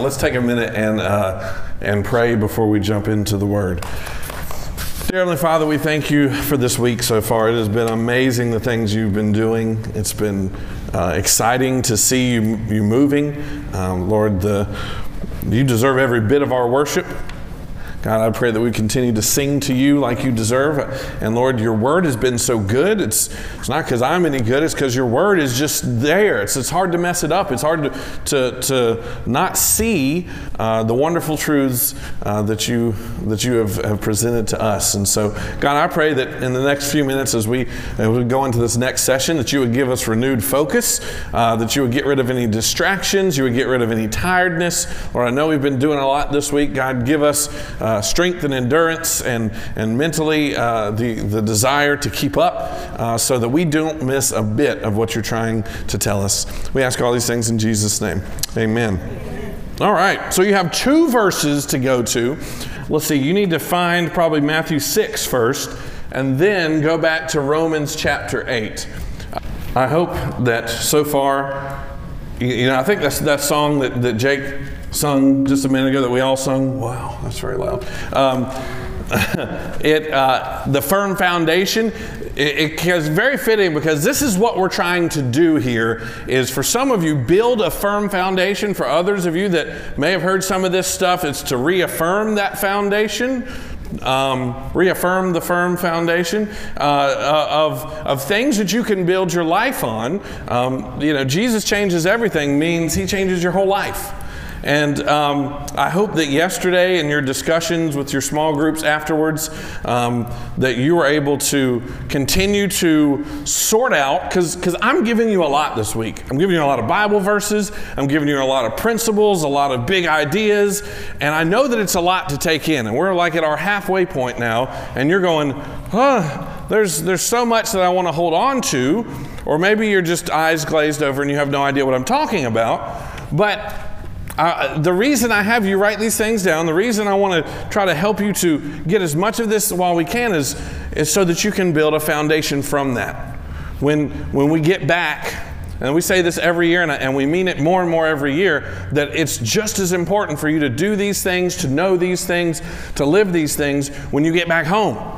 Let's take a minute and, uh, and pray before we jump into the Word. Dear Heavenly Father, we thank you for this week so far. It has been amazing the things you've been doing. It's been uh, exciting to see you, you moving. Um, Lord, the, you deserve every bit of our worship. God, I pray that we continue to sing to you like you deserve. And Lord, your word has been so good. It's, it's not because I'm any good, it's because your word is just there. It's, it's hard to mess it up. It's hard to, to, to not see uh, the wonderful truths uh, that you, that you have, have presented to us. And so, God, I pray that in the next few minutes as we, as we go into this next session, that you would give us renewed focus, uh, that you would get rid of any distractions, you would get rid of any tiredness. Lord, I know we've been doing a lot this week. God, give us uh, strength and endurance and, and mentally uh, the, the desire to keep up uh, so that we don't miss a bit of what you're trying to tell us. We ask all these things in Jesus' name. Amen. All right, so you have two verses to go to. Let's see, you need to find probably Matthew 6 first, and then go back to Romans chapter 8. I hope that so far, you know, I think that's that song that, that Jake sung just a minute ago that we all sung. Wow, that's very loud. Um, it uh, the firm foundation it, it is very fitting because this is what we're trying to do here is for some of you build a firm foundation for others of you that may have heard some of this stuff it's to reaffirm that foundation um, reaffirm the firm foundation uh, uh of, of things that you can build your life on. Um, you know, Jesus changes everything means he changes your whole life. And um, I hope that yesterday in your discussions with your small groups afterwards, um, that you were able to continue to sort out, because I'm giving you a lot this week. I'm giving you a lot of Bible verses, I'm giving you a lot of principles, a lot of big ideas, and I know that it's a lot to take in. And we're like at our halfway point now, and you're going, huh, there's, there's so much that I want to hold on to, or maybe you're just eyes glazed over and you have no idea what I'm talking about. But the reason I have you write these things down, the reason I want to try to help you to get as much of this while we can is, is so that you can build a foundation from that. When, when we get back, and we say this every year, and, and we mean it more and more every year, that it's just as important for you to do these things, to know these things, to live these things when you get back home.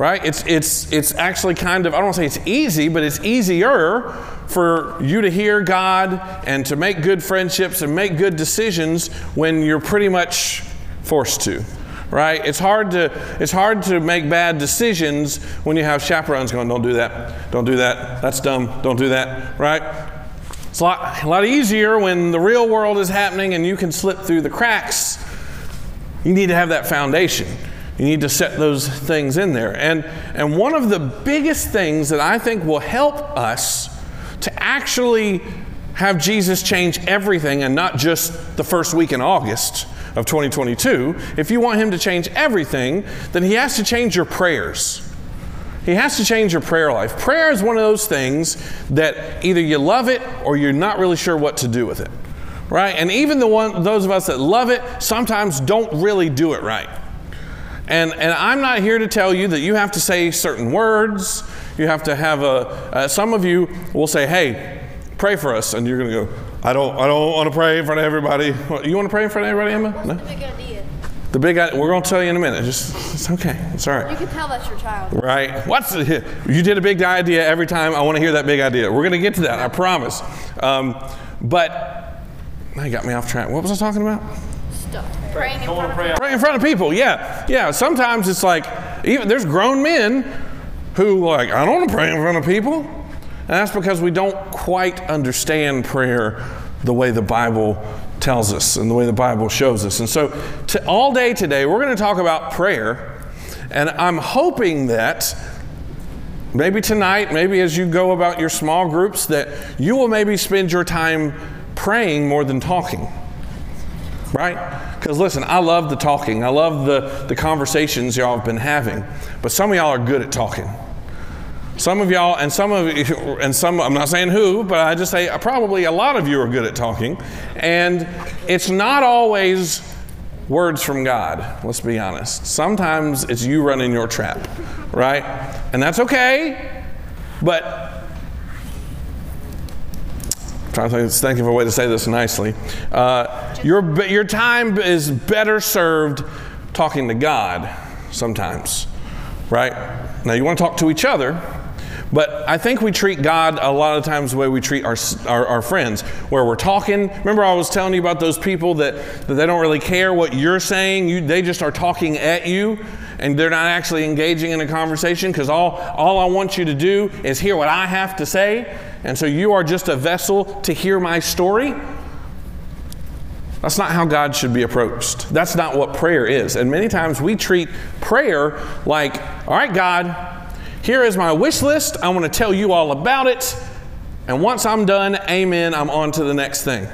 Right? It's, it's, it's actually kind of, I don't want to say it's easy, but it's easier for you to hear God and to make good friendships and make good decisions when you're pretty much forced to right? It's hard to it's hard to make bad decisions when you have chaperones going don't do that don't do that that's dumb don't do that right? It's a lot, a lot easier when the real world is happening and you can slip through the cracks. You need to have that foundation you need to set those things in there and and one of the biggest things that i think will help us to actually have Jesus change everything and not just the first week in August of 2022, if you want Him to change everything, then He has to change your prayers. He has to change your prayer life. Prayer is one of those things that either you love it or you're not really sure what to do with it. Right? And even the one those of us that love it sometimes don't really do it right. And, and I'm not here to tell you that you have to say certain words you have to have a, uh, some of you will say, hey, pray for us. And you're going to go, I don't, I don't want to pray in front of everybody. You want to pray in front of everybody, Emma? No? The big idea. The big idea. We're going to tell you in a minute. Just, it's okay. It's all right. You can tell that's your child. Right. What's the, you did a big idea every time. I want to hear that big idea. We're going to get to that. I promise. Um, but I got me off track. What was I talking about? Stuff. Praying in front of. Pray in front of people. Yeah. Yeah. Sometimes it's like even there's grown men who, like, I don't want to pray in front of people. And that's because we don't quite understand prayer the way the Bible tells us and the way the Bible shows us. And so, to, all day today, we're going to talk about prayer. And I'm hoping that maybe tonight, maybe as you go about your small groups, that you will maybe spend your time praying more than talking. Right? Because listen, I love the talking, I love the, the conversations y'all have been having, but some of y'all are good at talking. Some of y'all, and some of you, and some, I'm not saying who, but I just say probably a lot of you are good at talking. And it's not always words from God, let's be honest. Sometimes it's you running your trap, right? And that's okay, but trying to think of a way to say this nicely. Uh, your, your time is better served talking to God sometimes, right? Now, you want to talk to each other, but I think we treat God a lot of times the way we treat our, our, our, friends, where we're talking. Remember, I was telling you about those people that, that they don't really care what you're saying, you, they just are talking at you, and they're not actually engaging in a conversation because all, all I want you to do is hear what I have to say. And so you are just a vessel to hear my story. That's not how God should be approached. That's not what prayer is. And many times we treat prayer like, all right, God, here is my wish list. I want to tell you all about it. And once I'm done, amen, I'm on to the next thing.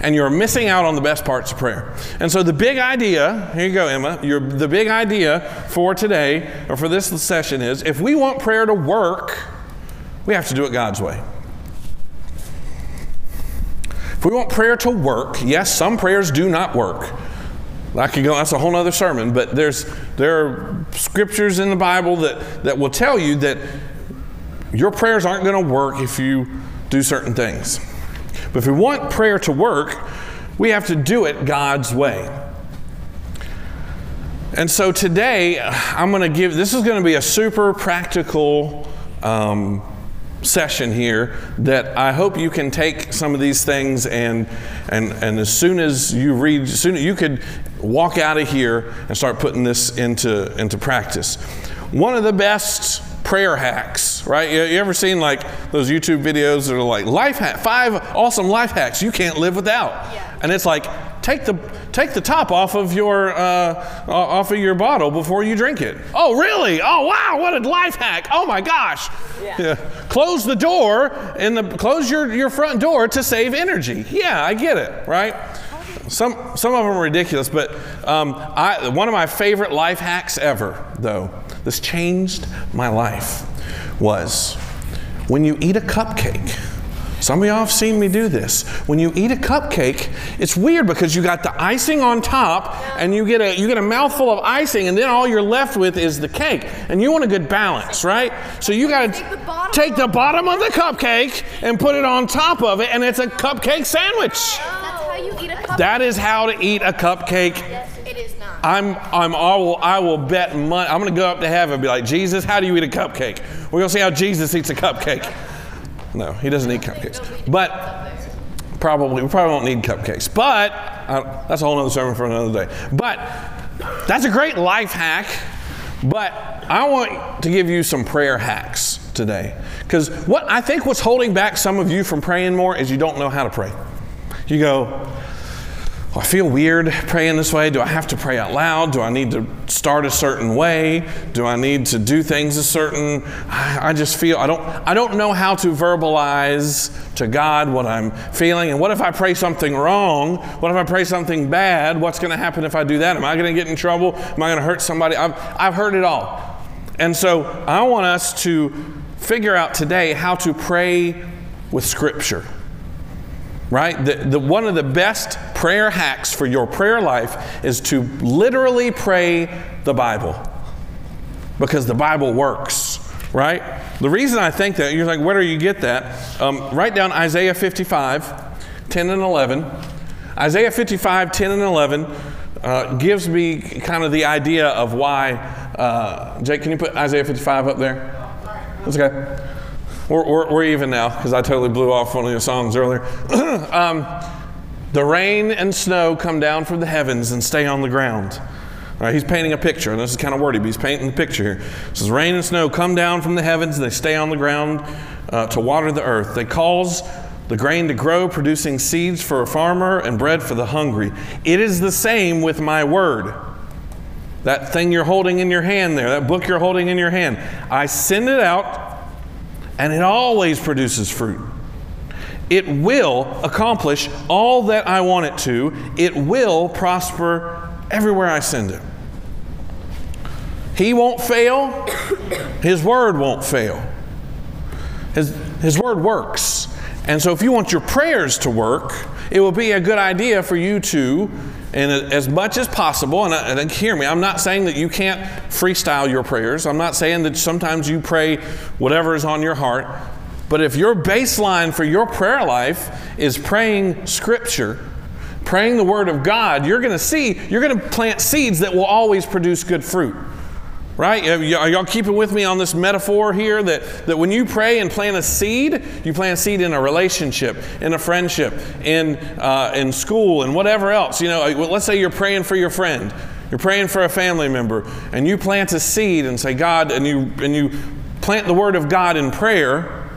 And you're missing out on the best parts of prayer. And so, the big idea here you go, Emma. the big idea for today, or for this session, is if we want prayer to work, we have to do it God's way. If we want prayer to work, yes, some prayers do not work. I could go, that's a whole other sermon, but there's, there are scriptures in the Bible that, that will tell you that your prayers aren't going to work if you do certain things. But if we want prayer to work, we have to do it God's way. And so today, I'm going to give, this is going to be a super practical um, session here that I hope you can take some of these things and and and as soon as you read soon you could walk out of here and start putting this into into practice. One of the best prayer hacks, right? You, you ever seen like those YouTube videos that are like life hack, five awesome life hacks you can't live without, yeah. and it's like take the take the top off of your uh, off of your bottle before you drink it. Oh, really? Oh, wow! What a life hack! Oh my gosh! Yeah. yeah. Close the door and the close your your front door to save energy. Yeah, I get it. Right. Some some of them are ridiculous, but um, I, one of my favorite life hacks ever, though, this changed my life, was when you eat a cupcake some of y'all have seen me do this. When you eat a cupcake, it's weird because you got the icing on top and you get a you get a mouthful of icing and then all you're left with is the cake. And you want a good balance, right? So you got to take, the, bottom of the cupcake and put it on top of it and it's a cupcake sandwich. That's how you eat a. That is how to eat a cupcake. Yes, it is not. I'm I'm I will I will bet money. I'm going to go up to heaven and be like, "Jesus, how do you eat a cupcake?" We're going to see how Jesus eats a cupcake. No, he doesn't eat cupcakes. But probably, we probably won't need cupcakes. But that's a whole other sermon for another day. But that's a great life hack. But I want to give you some prayer hacks today. Because what I think what's holding back some of you from praying more is you don't know how to pray. You go, I feel weird praying this way. Do I have to pray out loud? Do I need to start a certain way? Do I need to do things a certain I, just feel I don't I don't know how to verbalize to God what I'm feeling. And what if I pray something wrong? What if I pray something bad? What's going to happen if I do that? Am I going to get in trouble? Am I going to hurt somebody? I've, I've heard it all. And so I want us to figure out today how to pray with Scripture right? The, the, one of the best prayer hacks for your prayer life is to literally pray the Bible because the Bible works, right? The reason I think that, you're like, where do you get that? Um, write down Isaiah 55, 10 and 11. Isaiah 55, 10 and 11 uh, gives me kind of the idea of why. Uh, Jake, can you put Isaiah 55 up there? That's okay. We're, we're, we're even now because I totally blew off one of your songs earlier. um, the rain and snow come down from the heavens and stay on the ground. All right, he's painting a picture, and this is kind of wordy, but he's painting the picture here. It says, Rain and snow come down from the heavens, and they stay on the ground uh, to water the earth. They cause the grain to grow, producing seeds for a farmer and bread for the hungry. It is the same with my word. That thing you're holding in your hand there, that book you're holding in your hand. I send it out and it always produces fruit. It will accomplish all that I want it to. It will prosper everywhere I send it. He won't fail. His word won't fail. His, his word works. And so, if you want your prayers to work, it will be a good idea for you to, and as much as possible, and, and hear me, I'm not saying that you can't freestyle your prayers. I'm not saying that sometimes you pray whatever is on your heart. But if your baseline for your prayer life is praying scripture, praying the word of God, you're going to see, you're going to plant seeds that will always produce good fruit. Right? Are y'all keeping with me on this metaphor here that, that when you pray and plant a seed, you plant a seed in a relationship, in a friendship, in, uh, in school, and whatever else. You know, let's say you're praying for your friend, you're praying for a family member, and you plant a seed and say, God, and you, and you plant the word of God in prayer,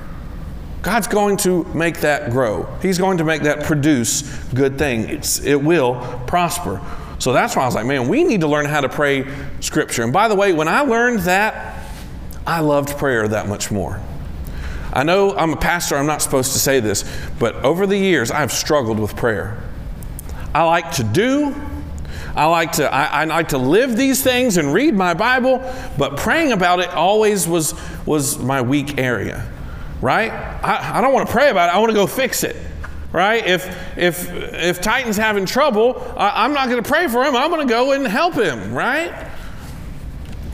God's going to make that grow. He's going to make that produce good thing. It's, it will prosper. So that's why I was like, man, we need to learn how to pray scripture. And by the way, when I learned that, I loved prayer that much more. I know I'm a pastor, I'm not supposed to say this, but over the years, I've struggled with prayer. I like to do, I like to I, I, like to live these things and read my Bible, but praying about it always was was my weak area. Right? I, I don't want to pray about it, I want to go fix it right? If if if Titan's having trouble, I, am not going to pray for him. I'm going to go and help him, right?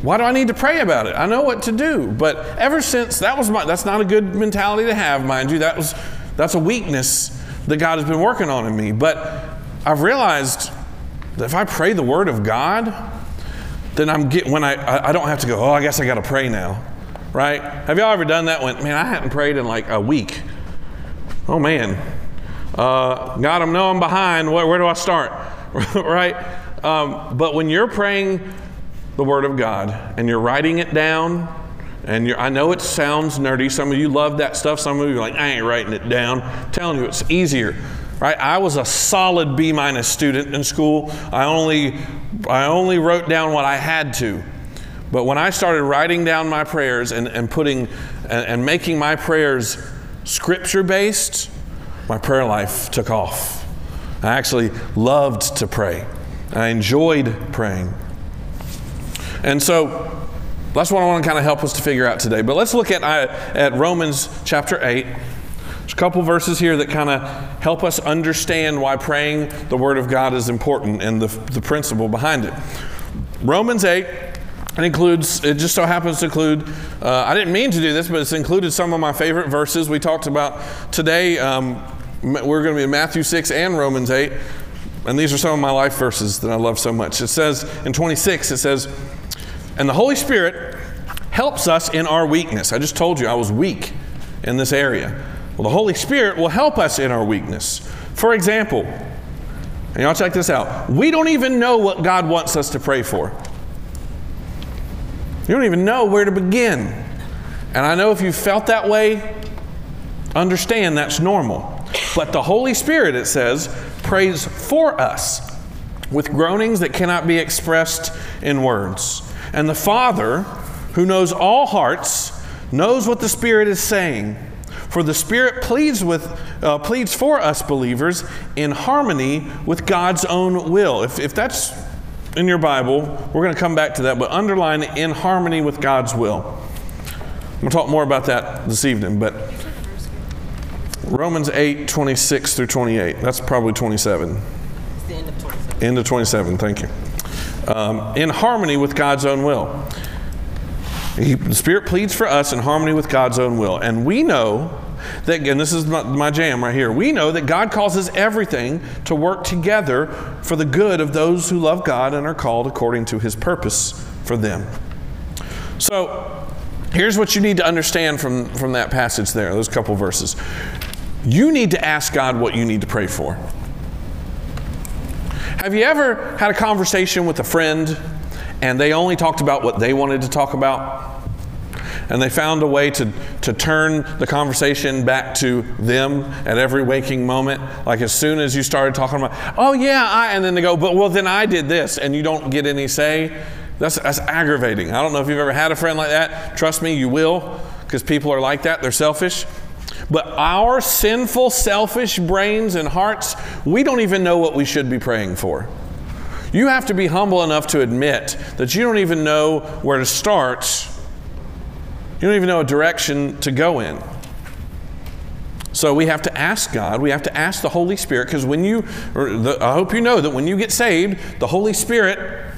Why do I need to pray about it? I know what to do. But ever since that was my that's not a good mentality to have, mind you. That was that's a weakness that God has been working on in me. But I've realized that if I pray the word of God, then I'm get when I I don't have to go, oh, I guess I gotta pray now. Right? Have y'all ever done that when man, I hadn't prayed in like a week. Oh man, uh, God, I'm know I'm behind. Where, where do I start? right? Um, but when you're praying the Word of God and you're writing it down, and I know it sounds nerdy. Some of you love that stuff. Some of you are like, I ain't writing it down. I'm telling you, it's easier. Right? I was a solid B minus student in school. I only, I only wrote down what I had to. But when I started writing down my prayers and, and putting and, and making my prayers scripture based, my prayer life took off. I actually loved to pray. I enjoyed praying. And so that's what I want to kind of help us to figure out today. But let's look at, uh, at Romans chapter 8. There's a couple verses here that kind of help us understand why praying the Word of God is important and the, the principle behind it. Romans 8 it includes, it just so happens to include, uh, I didn't mean to do this, but it's included some of my favorite verses we talked about today. Um, we're going to be in Matthew 6 and Romans 8. And these are some of my life verses that I love so much. It says in 26, it says, And the Holy Spirit helps us in our weakness. I just told you I was weak in this area. Well, the Holy Spirit will help us in our weakness. For example, and y'all check this out. We don't even know what God wants us to pray for. You don't even know where to begin. And I know if you felt that way, understand that's normal. But the Holy Spirit, it says, prays for us with groanings that cannot be expressed in words. And the Father, who knows all hearts, knows what the Spirit is saying. For the Spirit pleads, with, uh, pleads for us believers in harmony with God's own will. If, if that's in your Bible, we're going to come back to that, but underline in harmony with God's will. I'm going to talk more about that this evening, but Romans 8, 26 through 28. That's probably 27. It's the end of 27. End of 27, thank you. Um, in harmony with God's own will. He, the Spirit pleads for us in harmony with God's own will. And we know that, and this is my, my jam right here, we know that God causes everything to work together for the good of those who love God and are called according to his purpose for them. So, here's what you need to understand from, from that passage there, those couple verses. You need to ask God what you need to pray for. Have you ever had a conversation with a friend and they only talked about what they wanted to talk about? And they found a way to, to turn the conversation back to them at every waking moment. Like as soon as you started talking about, oh yeah, I, and then they go, but well, then I did this, and you don't get any say. That's, that's aggravating. I don't know if you've ever had a friend like that. Trust me, you will, because people are like that. They're selfish. But our sinful, selfish brains and hearts, we don't even know what we should be praying for. You have to be humble enough to admit that you don't even know where to start. You don't even know a direction to go in. So we have to ask God, we have to ask the Holy Spirit, because when you, the, I hope you know that when you get saved, the Holy Spirit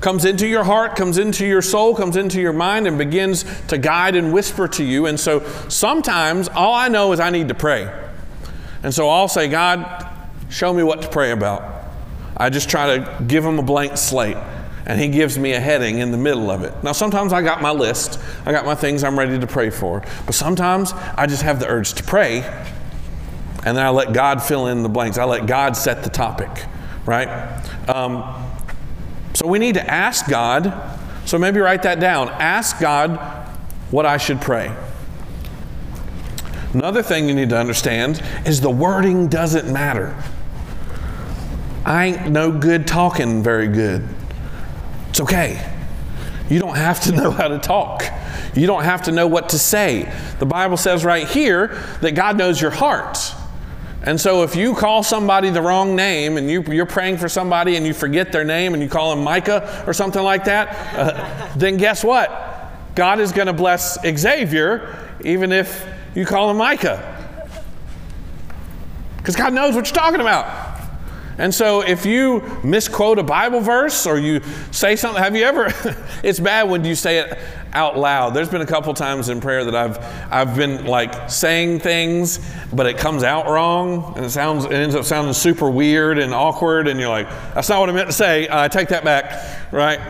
comes into your heart, comes into your soul, comes into your mind, and begins to guide and whisper to you. And so sometimes all I know is I need to pray. And so I'll say, God, show me what to pray about. I just try to give him a blank slate. And he gives me a heading in the middle of it. Now, sometimes I got my list, I got my things I'm ready to pray for. But sometimes I just have the urge to pray, and then I let God fill in the blanks. I let God set the topic, right? Um, so we need to ask God. So maybe write that down. Ask God what I should pray. Another thing you need to understand is the wording doesn't matter. I ain't no good talking very good. It's okay. You don't have to know how to talk. You don't have to know what to say. The Bible says right here that God knows your heart. And so if you call somebody the wrong name and you, are praying for somebody and you forget their name and you call them Micah or something like that, uh, then guess what? God is going to bless Xavier even if you call him Micah. Because God knows what you're talking about. And so if you misquote a Bible verse or you say something, have you ever, it's bad when you say it out loud. There's been a couple times in prayer that I've, I've been like saying things, but it comes out wrong and it sounds, it ends up sounding super weird and awkward. And you're like, that's not what I meant to say. I take that back, right?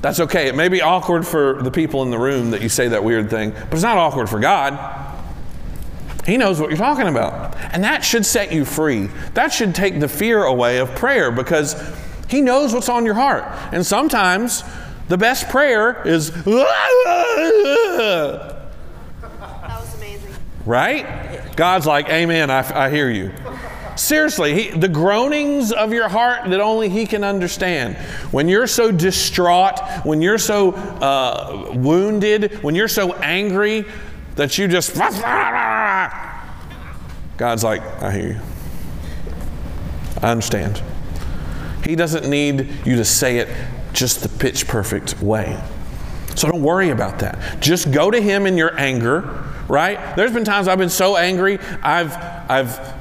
That's okay. It may be awkward for the people in the room that you say that weird thing, but it's not awkward for God. He knows what you're talking about. And that should set you free. That should take the fear away of prayer because He knows what's on your heart. And sometimes the best prayer is, That was amazing. right? God's like, Amen, I, I hear you. Seriously, he, the groanings of your heart that only He can understand. When you're so distraught, when you're so uh, wounded, when you're so angry, that you just. God's like, I hear you. I understand. He doesn't need you to say it just the pitch perfect way. So don't worry about that. Just go to Him in your anger, right? There's been times I've been so angry, I've, I've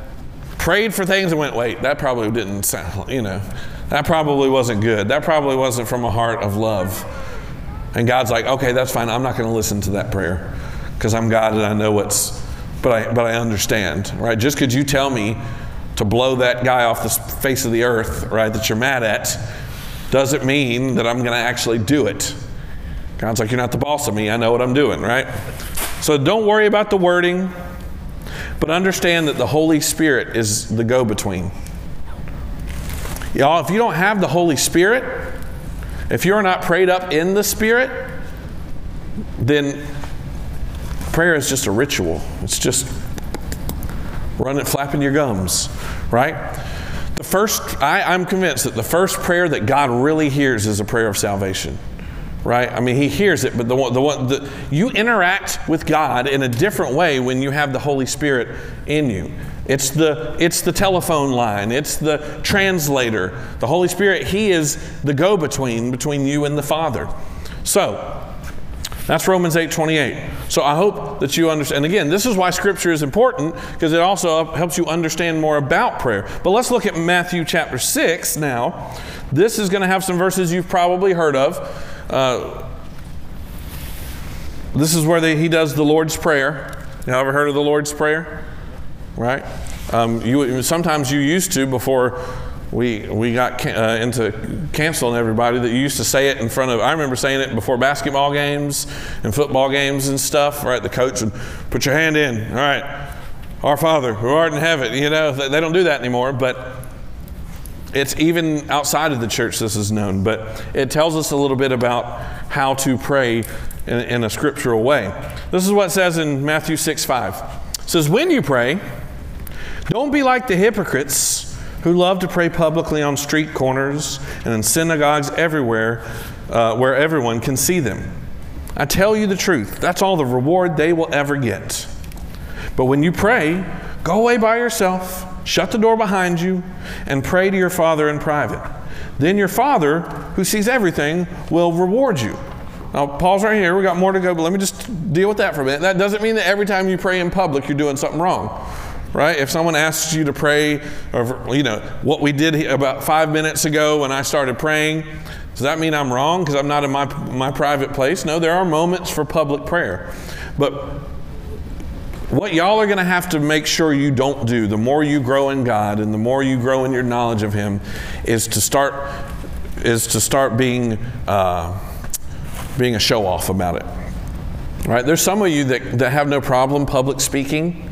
prayed for things and went, wait, that probably didn't sound, you know, that probably wasn't good. That probably wasn't from a heart of love. And God's like, okay, that's fine. I'm not going to listen to that prayer because I'm God and I know what's, but I, but I understand, right? Just because you tell me to blow that guy off the face of the earth, right, that you're mad at, doesn't mean that I'm going to actually do it. God's like, you're not the boss of me. I know what I'm doing, right? So don't worry about the wording, but understand that the Holy Spirit is the go between. Y'all, if you don't have the Holy Spirit, if you're not prayed up in the Spirit, then Prayer is just a ritual. It's just running, flapping your gums, right? The first, I, I'm convinced that the first prayer that God really hears is a prayer of salvation right? I mean, he hears it, but the one, the one, the, you interact with God in a different way when you have the Holy Spirit in you. It's the, it's the telephone line, it's the translator. The Holy Spirit, He is the go between between you and the Father. So, that's Romans 8 28. So I hope that you understand. And again, this is why Scripture is important because it also helps you understand more about prayer. But let's look at Matthew chapter 6 now. This is going to have some verses you've probably heard of. Uh, this is where they, he does the Lord's Prayer. You ever heard of the Lord's Prayer? Right? Um, you, sometimes you used to before we we got uh, into canceling everybody that used to say it in front of. I remember saying it before basketball games and football games and stuff. Right, the coach would put your hand in. All right, our Father who art in heaven. You know they don't do that anymore, but it's even outside of the church. This is known, but it tells us a little bit about how to pray in, in a scriptural way. This is what it says in Matthew six five. It says, "When you pray, don't be like the hypocrites." Who love to pray publicly on street corners and in synagogues everywhere uh, where everyone can see them. I tell you the truth, that's all the reward they will ever get. But when you pray, go away by yourself, shut the door behind you, and pray to your Father in private. Then your Father, who sees everything, will reward you. Now, pause right here. We got more to go, but let me just deal with that for a minute. That doesn't mean that every time you pray in public, you're doing something wrong right? If someone asks you to pray, or you know what we did about five minutes ago when I started praying, does that mean I'm wrong because I'm not in my my private place? No, there are moments for public prayer, but what y'all are going to have to make sure you don't do the more you grow in God and the more you grow in your knowledge of Him is to start is to start being uh, being a show off about it. Right? There's some of you that, that have no problem public speaking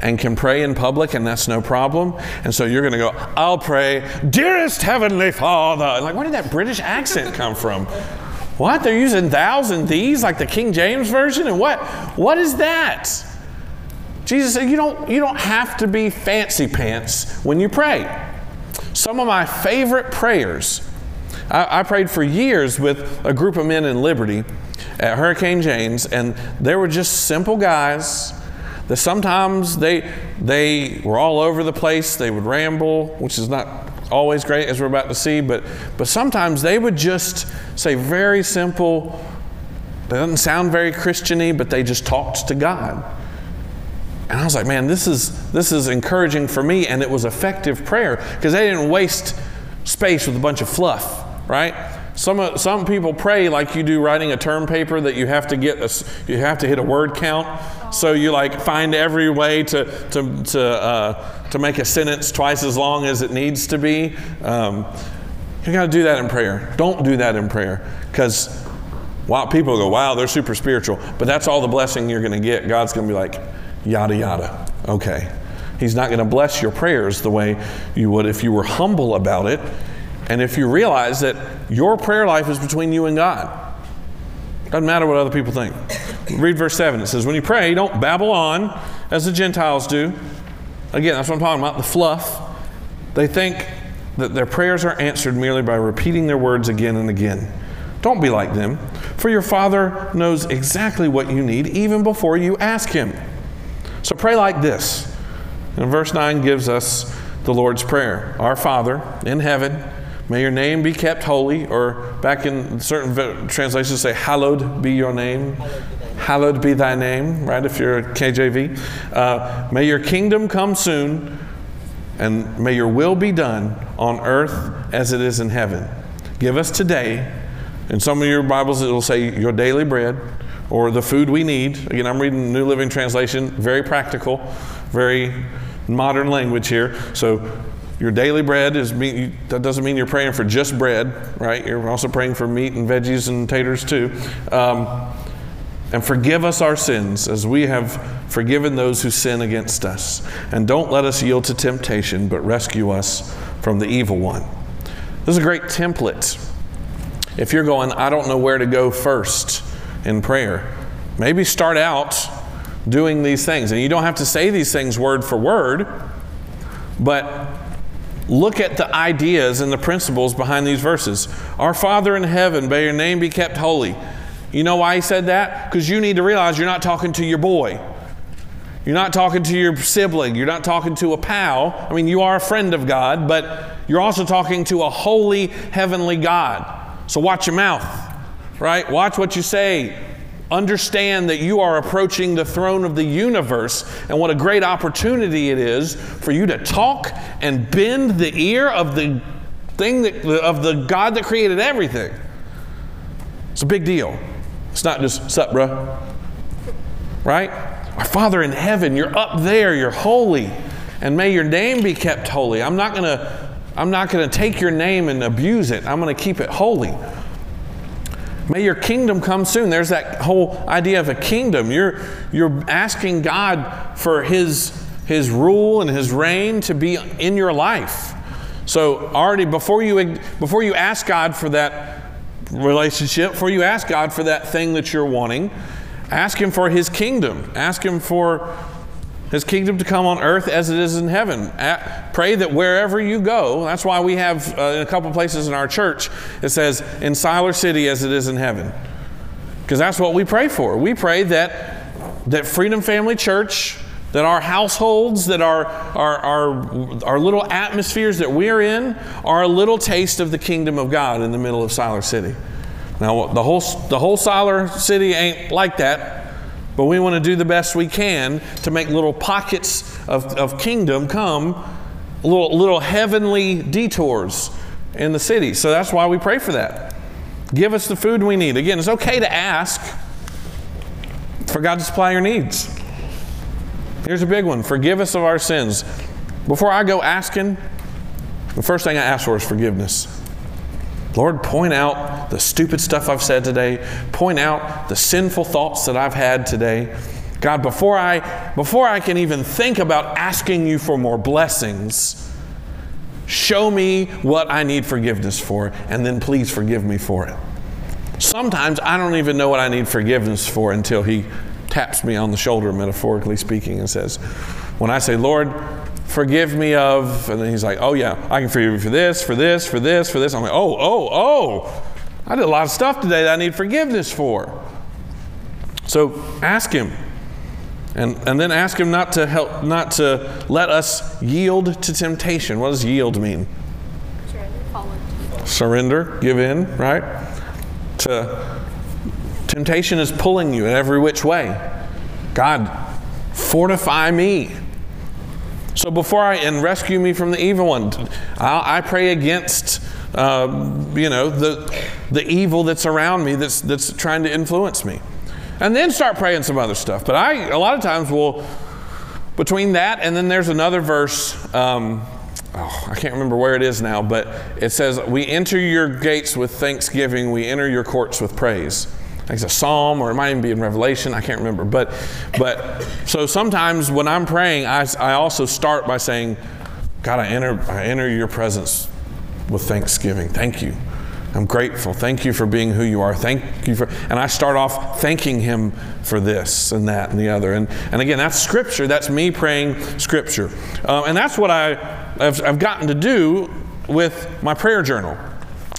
and can pray in public, and that's no problem. And so you're going to go, I'll pray, dearest Heavenly Father. Like, where did that British accent come from? What? They're using thous and these like the King James Version? And what? What is that? Jesus said, you don't, you don't have to be fancy pants when you pray. Some of my favorite prayers, I, I prayed for years with a group of men in Liberty at Hurricane James, and they were just simple guys that sometimes they they were all over the place. They would ramble, which is not always great as we're about to see, but but sometimes they would just say very simple. It doesn't sound very Christiany, but they just talked to God. And I was like, man, this is this is encouraging for me, and it was effective prayer because they didn't waste space with a bunch of fluff, right? Some, some people pray like you do writing a term paper that you have to get a, you have to hit a word count. So you like find every way to to to uh, to make a sentence twice as long as it needs to be. Um, you got to do that in prayer. Don't do that in prayer because wow, people go, wow, they're super spiritual, but that's all the blessing you're going to get. God's going to be like, yada yada. Okay. He's not going to bless your prayers the way you would if you were humble about it and if you realize that your prayer life is between you and God. Doesn't matter what other people think. Read verse 7. It says, When you pray, don't babble on as the Gentiles do. Again, that's what I'm talking about the fluff. They think that their prayers are answered merely by repeating their words again and again. Don't be like them, for your Father knows exactly what you need even before you ask Him. So pray like this. And verse 9 gives us the Lord's Prayer Our Father in heaven, May your name be kept holy, or back in certain translations say, Hallowed be your name. Hallowed be thy name, right? If you're a KJV. Uh, may your kingdom come soon, and may your will be done on earth as it is in heaven. Give us today, in some of your Bibles, it will say your daily bread or the food we need. Again, I'm reading New Living Translation, very practical, very modern language here. So your daily bread is meat. That doesn't mean you're praying for just bread, right? You're also praying for meat and veggies and taters too. Um, and forgive us our sins as we have forgiven those who sin against us. And don't let us yield to temptation, but rescue us from the evil one. This is a great template. If you're going, I don't know where to go first in prayer, maybe start out doing these things. And you don't have to say these things word for word, but look at the ideas and the principles behind these verses. Our Father in heaven, may your name be kept holy. You know why he said that? Because you need to realize you're not talking to your boy. You're not talking to your sibling. You're not talking to a pal. I mean, you are a friend of God, but you're also talking to a holy, heavenly God. So watch your mouth, right? Watch what you say understand that you are approaching the throne of the universe and what a great opportunity it is for you to talk and bend the ear of the thing that, of the God that created everything. It's a big deal. It's not just sup, bro. Right? Our Father in heaven, you're up there, you're holy, and may your name be kept holy. I'm not gonna I'm not gonna take your name and abuse it. I'm gonna keep it holy. May your kingdom come soon. There's that whole idea of a kingdom. You're, you're asking God for his, his rule and his reign to be in your life. So already before you before you ask God for that relationship, before you ask God for that thing that you're wanting, ask him for his kingdom. Ask him for his kingdom to come on earth as it is in heaven. pray that wherever you go, that's why we have uh, in a couple places in our church, it says, in Siler City as it is in heaven. Because that's what we pray for. We pray that, that Freedom Family Church, that our households, that our, our, our, our little atmospheres that we're in are a little taste of the kingdom of God in the middle of Siler City. Now, the whole, the whole Siler City ain't like that. But we want to do the best we can to make little pockets of, of kingdom come little, little heavenly detours in the city. So that's why we pray for that. Give us the food we need. Again, it's okay to ask for God to supply your needs. Here's a big one forgive us of our sins. Before I go asking, the first thing I ask for is forgiveness. Lord, point out the stupid stuff I've said today. Point out the sinful thoughts that I've had today. God, before I before I can even think about asking you for more blessings, show me what I need forgiveness for and then please forgive me for it. Sometimes I don't even know what I need forgiveness for until he taps me on the shoulder metaphorically speaking and says, when I say, "Lord, forgive me of, and then he's like, oh yeah, I can forgive you for this, for this, for this, for this. I'm like, oh, oh, oh, I did a lot of stuff today that I need forgiveness for. So ask him. And, and then ask him not to help, not to let us yield to temptation. What does yield mean? Surrender, give in, right? To temptation is pulling you in every which way. God, fortify me so before I, and rescue me from the evil one, I, I pray against, uh, you know, the, the evil that's around me that's, that's trying to influence me. And then start praying some other stuff. But I, a lot of times will, between that and then there's another verse, um, oh, I can't remember where it is now, but it says, We enter your gates with thanksgiving, we enter your courts with praise it's a psalm or it might even be in revelation i can't remember. But but so sometimes when i'm praying i, I also start by saying god i enter i enter your presence with thanksgiving. Thank you. I'm grateful. Thank you for being who you are. Thank you for and i start off thanking him for this and that and the other. And and again that's scripture. That's me praying scripture. Um, and that's what i have I've gotten to do with my prayer journal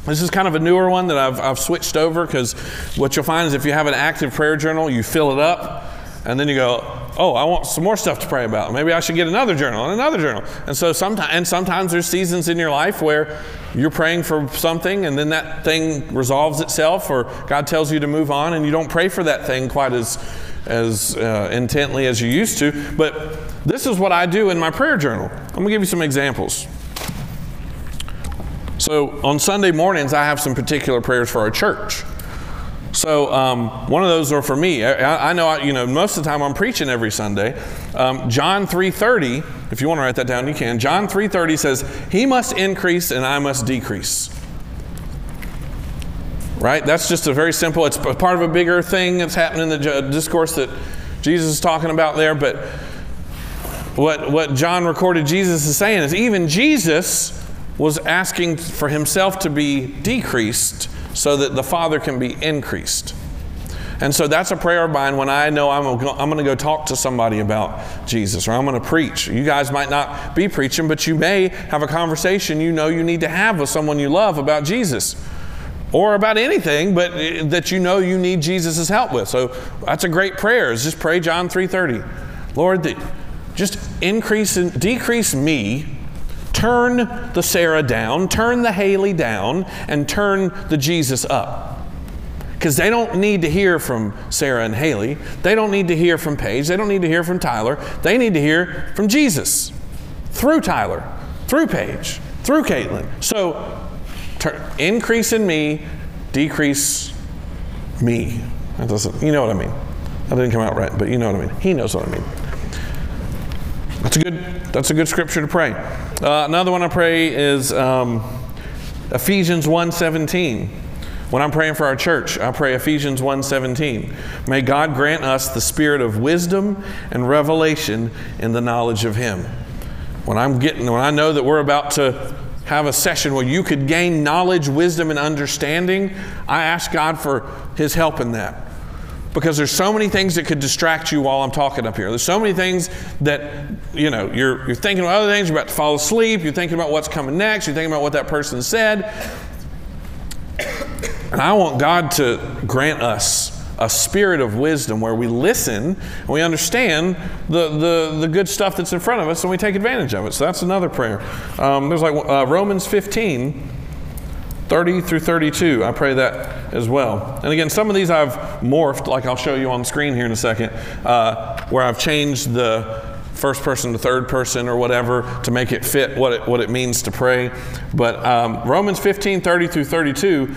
this is kind of a newer one that I've, I've switched over because what you'll find is if you have an active prayer journal, you fill it up and then you go, oh, I want some more stuff to pray about. Maybe I should get another journal and another journal. And so sometimes, and sometimes there's seasons in your life where you're praying for something and then that thing resolves itself or God tells you to move on and you don't pray for that thing quite as, as uh, intently as you used to. But this is what I do in my prayer journal. I'm going to give you some examples. So on Sunday mornings, I have some particular prayers for our church. So um, one of those are for me. I, I know, I, you know, most of the time I'm preaching every Sunday. Um, John 3:30. If you want to write that down, you can. John 3:30 says, "He must increase and I must decrease." Right? That's just a very simple. It's part of a bigger thing that's happening in the discourse that Jesus is talking about there. But what what John recorded Jesus is saying is even Jesus was asking for himself to be decreased so that the Father can be increased. And so that's a prayer of mine when I know I'm, I'm going to go talk to somebody about Jesus or I'm going to preach. You guys might not be preaching, but you may have a conversation you know you need to have with someone you love about Jesus or about anything but eh, that you know you need Jesus' help with. So that's a great prayer. Is just pray John 3:30. Lord, just increase and decrease me turn the Sarah down, turn the Haley down, and turn the Jesus up. Because they don't need to hear from Sarah and Haley. They don't need to hear from Paige. They don't need to hear from Tyler. They need to hear from Jesus through Tyler, through Paige, through Caitlin. So increase in me, decrease me. That doesn't, you know what I mean. That didn't come out right, but you know what I mean. He knows what I mean. That's a good, that's a good scripture to pray. Uh, another one I pray is um, Ephesians 1.17. When I'm praying for our church, I pray Ephesians 1:17. May God grant us the spirit of wisdom and revelation in the knowledge of him. When I'm getting when I know that we're about to have a session where you could gain knowledge, wisdom and understanding, I ask God for his help in that because there's so many things that could distract you while I'm talking up here. There's so many things that, you know, you're, you're thinking about other things, you're about to fall asleep, you're thinking about what's coming next, you're thinking about what that person said. And I want God to grant us a spirit of wisdom where we listen and we understand the, the, the good stuff that's in front of us and we take advantage of it. So that's another prayer. Um, there's like uh, Romans 15 30 through 32. I pray that as well. And again, some of these I've morphed, like I'll show you on screen here in a second, uh, where I've changed the first person to third person or whatever to make it fit what it, what it means to pray. But um, Romans 15 30 through 32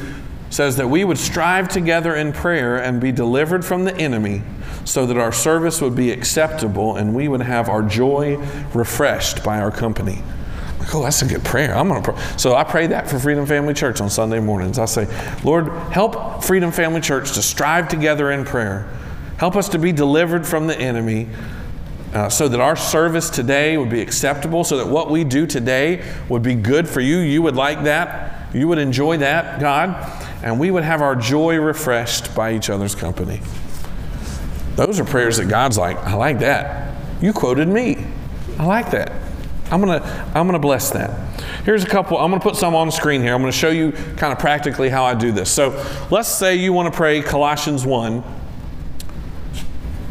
says that we would strive together in prayer and be delivered from the enemy so that our service would be acceptable and we would have our joy refreshed by our company. Like, oh, that's a good prayer. I'm gonna pray. So I pray that for Freedom Family Church on Sunday mornings. I say, Lord, help Freedom Family Church to strive together in prayer. Help us to be delivered from the enemy. Uh, so that our service today would be acceptable, so that what we do today would be good for you. You would like that. You would enjoy that, God. And we would have our joy refreshed by each other's company. Those are prayers that God's like, I like that. You quoted me. I like that. I'm gonna I'm gonna bless that. Here's a couple. I'm gonna put some on the screen here. I'm gonna show you kind of practically how I do this. So let's say you want to pray Colossians 1.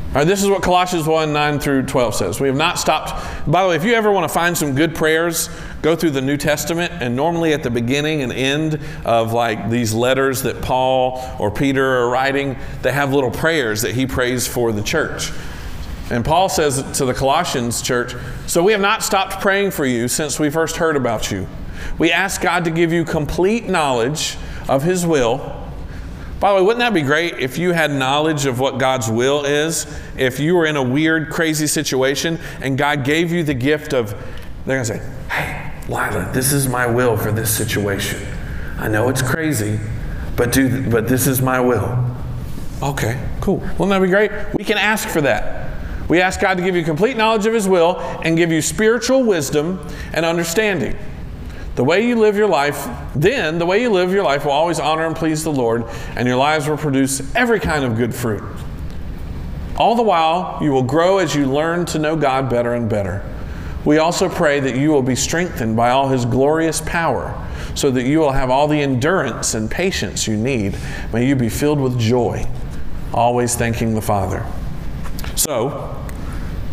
All right, this is what Colossians 1 9 through 12 says. We have not stopped. By the way, if you ever want to find some good prayers, go through the New Testament, and normally at the beginning and end of like these letters that Paul or Peter are writing, they have little prayers that he prays for the church. And Paul says to the Colossians church, So we have not stopped praying for you since we first heard about you. We ask God to give you complete knowledge of His will. By the way, wouldn't that be great if you had knowledge of what God's will is? If you were in a weird, crazy situation and God gave you the gift of, they're going to say, Hey, Lila, this is my will for this situation. I know it's crazy, but, do, but this is my will. Okay, cool. Wouldn't that be great? We can ask for that. We ask God to give you complete knowledge of His will and give you spiritual wisdom and understanding. The way you live your life, then the way you live your life will always honor and please the Lord, and your lives will produce every kind of good fruit. All the while, you will grow as you learn to know God better and better. We also pray that you will be strengthened by all His glorious power, so that you will have all the endurance and patience you need. May you be filled with joy, always thanking the Father. So,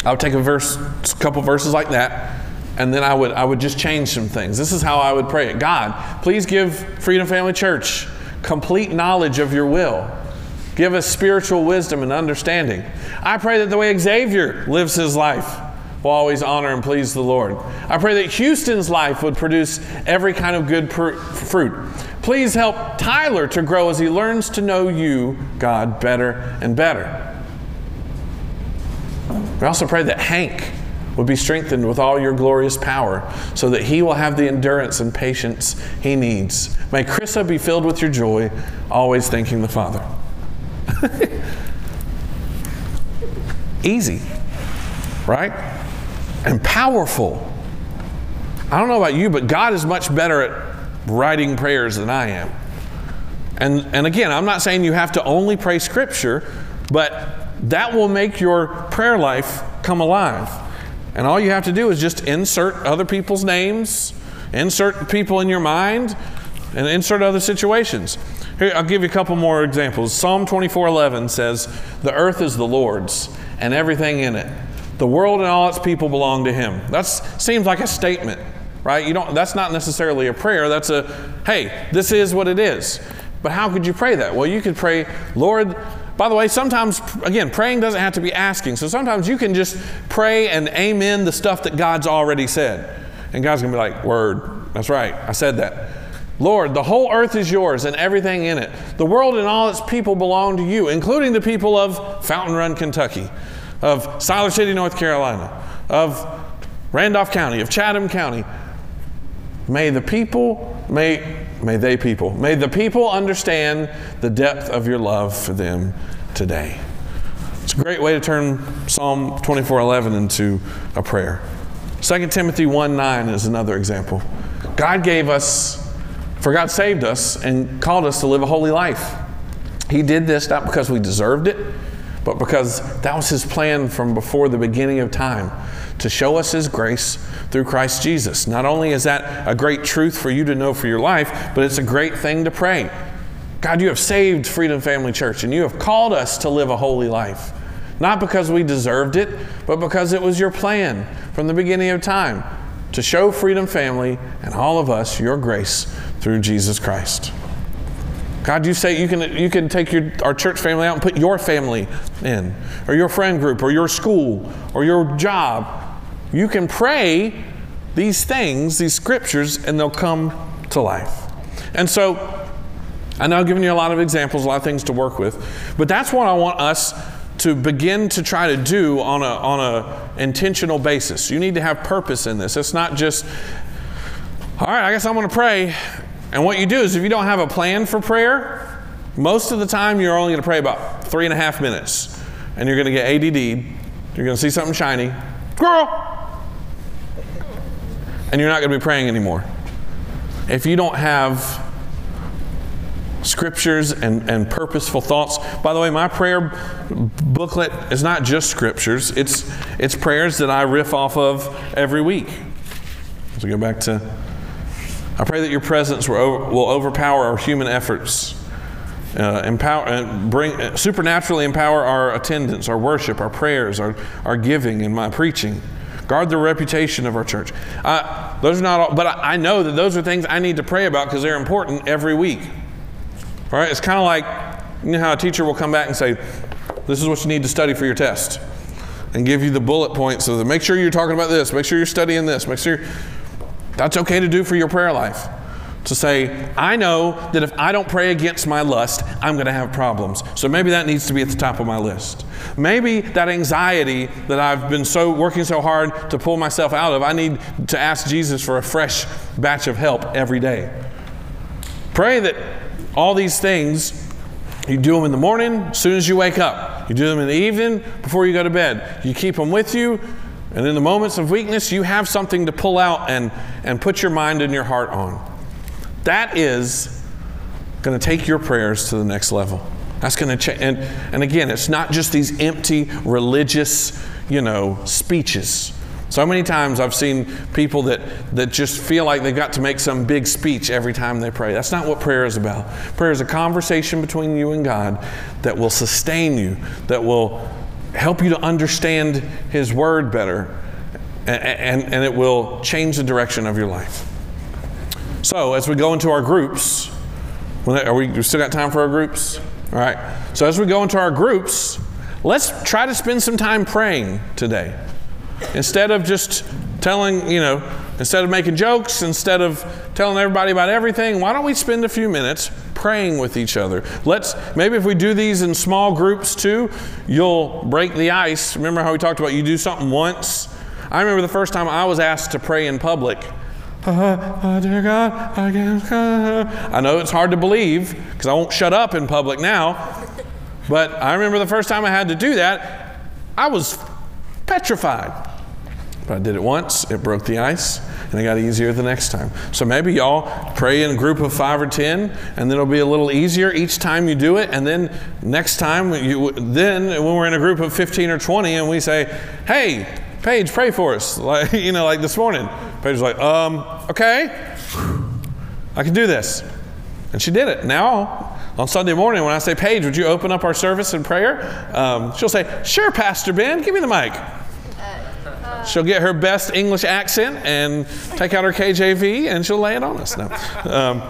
I would take a verse, a couple verses like that, and then I would I would just change some things. This is how I would pray it. God, please give Freedom Family Church complete knowledge of your will. Give us spiritual wisdom and understanding. I pray that the way Xavier lives his life will always honor and please the Lord. I pray that Houston's life would produce every kind of good pr- fruit. Please help Tyler to grow as he learns to know you, God, better and better. We also pray that Hank would be strengthened with all your glorious power so that he will have the endurance and patience he needs. May Chrissa be filled with your joy, always thanking the Father. Easy, right? And powerful. I don't know about you, but God is much better at writing prayers than I am. And, and again, I'm not saying you have to only pray Scripture, but that will make your prayer life come alive. And all you have to do is just insert other people's names, insert people in your mind, and insert other situations. Here, I'll give you a couple more examples. Psalm 24:11 says, "The earth is the Lord's and everything in it. The world and all its people belong to him." That seems like a statement, right? You don't that's not necessarily a prayer. That's a, "Hey, this is what it is." But how could you pray that? Well, you could pray, "Lord, by the way, sometimes, again, praying doesn't have to be asking. So sometimes you can just pray and amen the stuff that God's already said. And God's going to be like, Word. That's right. I said that. Lord, the whole earth is yours and everything in it. The world and all its people belong to you, including the people of Fountain Run, Kentucky, of Siler City, North Carolina, of Randolph County, of Chatham County. May the people, may May they people, may the people understand the depth of your love for them today. It's a great way to turn Psalm 24:11 into a prayer. 2 Timothy 1:9 is another example. God gave us, for God saved us and called us to live a holy life. He did this not because we deserved it, but because that was His plan from before the beginning of time to show us His grace through Christ Jesus. Not only is that a great truth for you to know for your life, but it's a great thing to pray. God, you have saved Freedom Family Church and you have called us to live a holy life. Not because we deserved it, but because it was your plan from the beginning of time to show Freedom Family and all of us your grace through Jesus Christ. God, you say you can, you can take your, our church family out and put your family in, or your friend group, or your school, or your job, You can pray these things, these scriptures, and they'll come to life. And so, I know I've given you a lot of examples, a lot of things to work with, but that's what I want us to begin to try to do on a on a intentional basis. You need to have purpose in this. It's not just, all right, I guess I'm going to pray. And what you do is, if you don't have a plan for prayer, most of the time you're only going to pray about three and a half minutes, and you're going to get ADD. You're going to see something shiny, girl, and you're not going to be praying anymore. If you don't have scriptures and, and purposeful thoughts. By the way, my prayer booklet is not just scriptures, it's, it's prayers that I riff off of every week. So go back to I pray that your presence will, over, will overpower our human efforts. Uh, empower, uh, bring, uh, supernaturally empower our attendance, our worship, our prayers, our, our giving, and my preaching. Guard the reputation of our church. Those are not all, but I, I know that those are things I need to pray about because they're important every week. All right, it's kind of like you know how a teacher will come back and say, "This is what you need to study for your test," and give you the bullet points so that make sure you're talking about this, make sure you're studying this, make sure that's okay to do for your prayer life. To say, I know that if I don't pray against my lust, I'm going to have problems. So maybe that needs to be at the top of my list. Maybe that anxiety that I've been so working so hard to pull myself out of, I need to ask Jesus for a fresh batch of help every day. Pray that all these things, you do them in the morning, as soon as you wake up. You do them in the evening, before you go to bed. You keep them with you, and in the moments of weakness, you have something to pull out and, and put your mind and your heart on. That is going to take your prayers to the next level. That's going to change. And, and again, it's not just these empty religious, you know, speeches. So many times I've seen people that, that just feel like they've got to make some big speech every time they pray. That's not what prayer is about. Prayer is a conversation between you and God that will sustain you, that will help you to understand His Word better, and, and, and it will change the direction of your life. So, as we go into our groups, are we, we still got time for our groups? All right. So, as we go into our groups, let's try to spend some time praying today. Instead of just telling, you know, instead of making jokes, instead of telling everybody about everything, why don't we spend a few minutes praying with each other? Let's maybe if we do these in small groups too, you'll break the ice. Remember how we talked about you do something once? I remember the first time I was asked to pray in public. Uh, dear God, I, I know it's hard to believe because I won't shut up in public now. But I remember the first time I had to do that, I was petrified. But I did it once, it broke the ice, and it got easier the next time. So maybe y'all pray in a group of five or ten, and then it'll be a little easier each time you do it. And then next time, you, then when we're in a group of 15 or 20 and we say, hey, Paige, pray for us. Like, you know, like this morning. Paige's like, um, okay, I can do this. And she did it. Now, on Sunday morning, when I say, Paige, would you open up our service in prayer? Um, she'll say, sure, Pastor Ben, give me the mic. She'll get her best English accent and take out her KJV and she'll lay it on us. now. Um,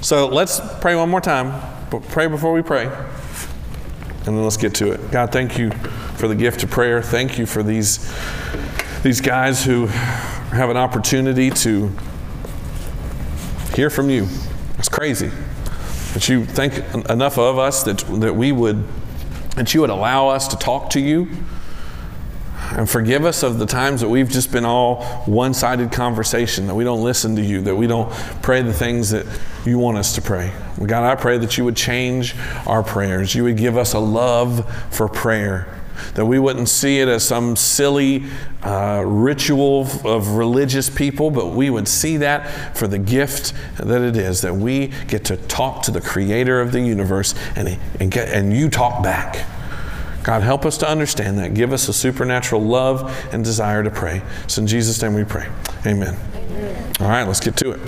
so let's pray one more time. Pray before we pray. And then let's get to it. God, thank you for the gift of prayer. Thank you for these, these guys who have an opportunity to hear from you. It's crazy. That you think enough of us that, that we would, that you would allow us to talk to you and forgive us of the times that we've just been all one sided conversation, that we don't listen to you, that we don't pray the things that you want us to pray. God, I pray that you would change our prayers. You would give us a love for prayer that we wouldn't see it as some silly uh, ritual of religious people, but we would see that for the gift that it is that we get to talk to the creator of the universe and, and, get, and you talk back. God, help us to understand that. Give us a supernatural love and desire to pray. It's in Jesus' name we pray. Amen. Amen. All right, let's get to it.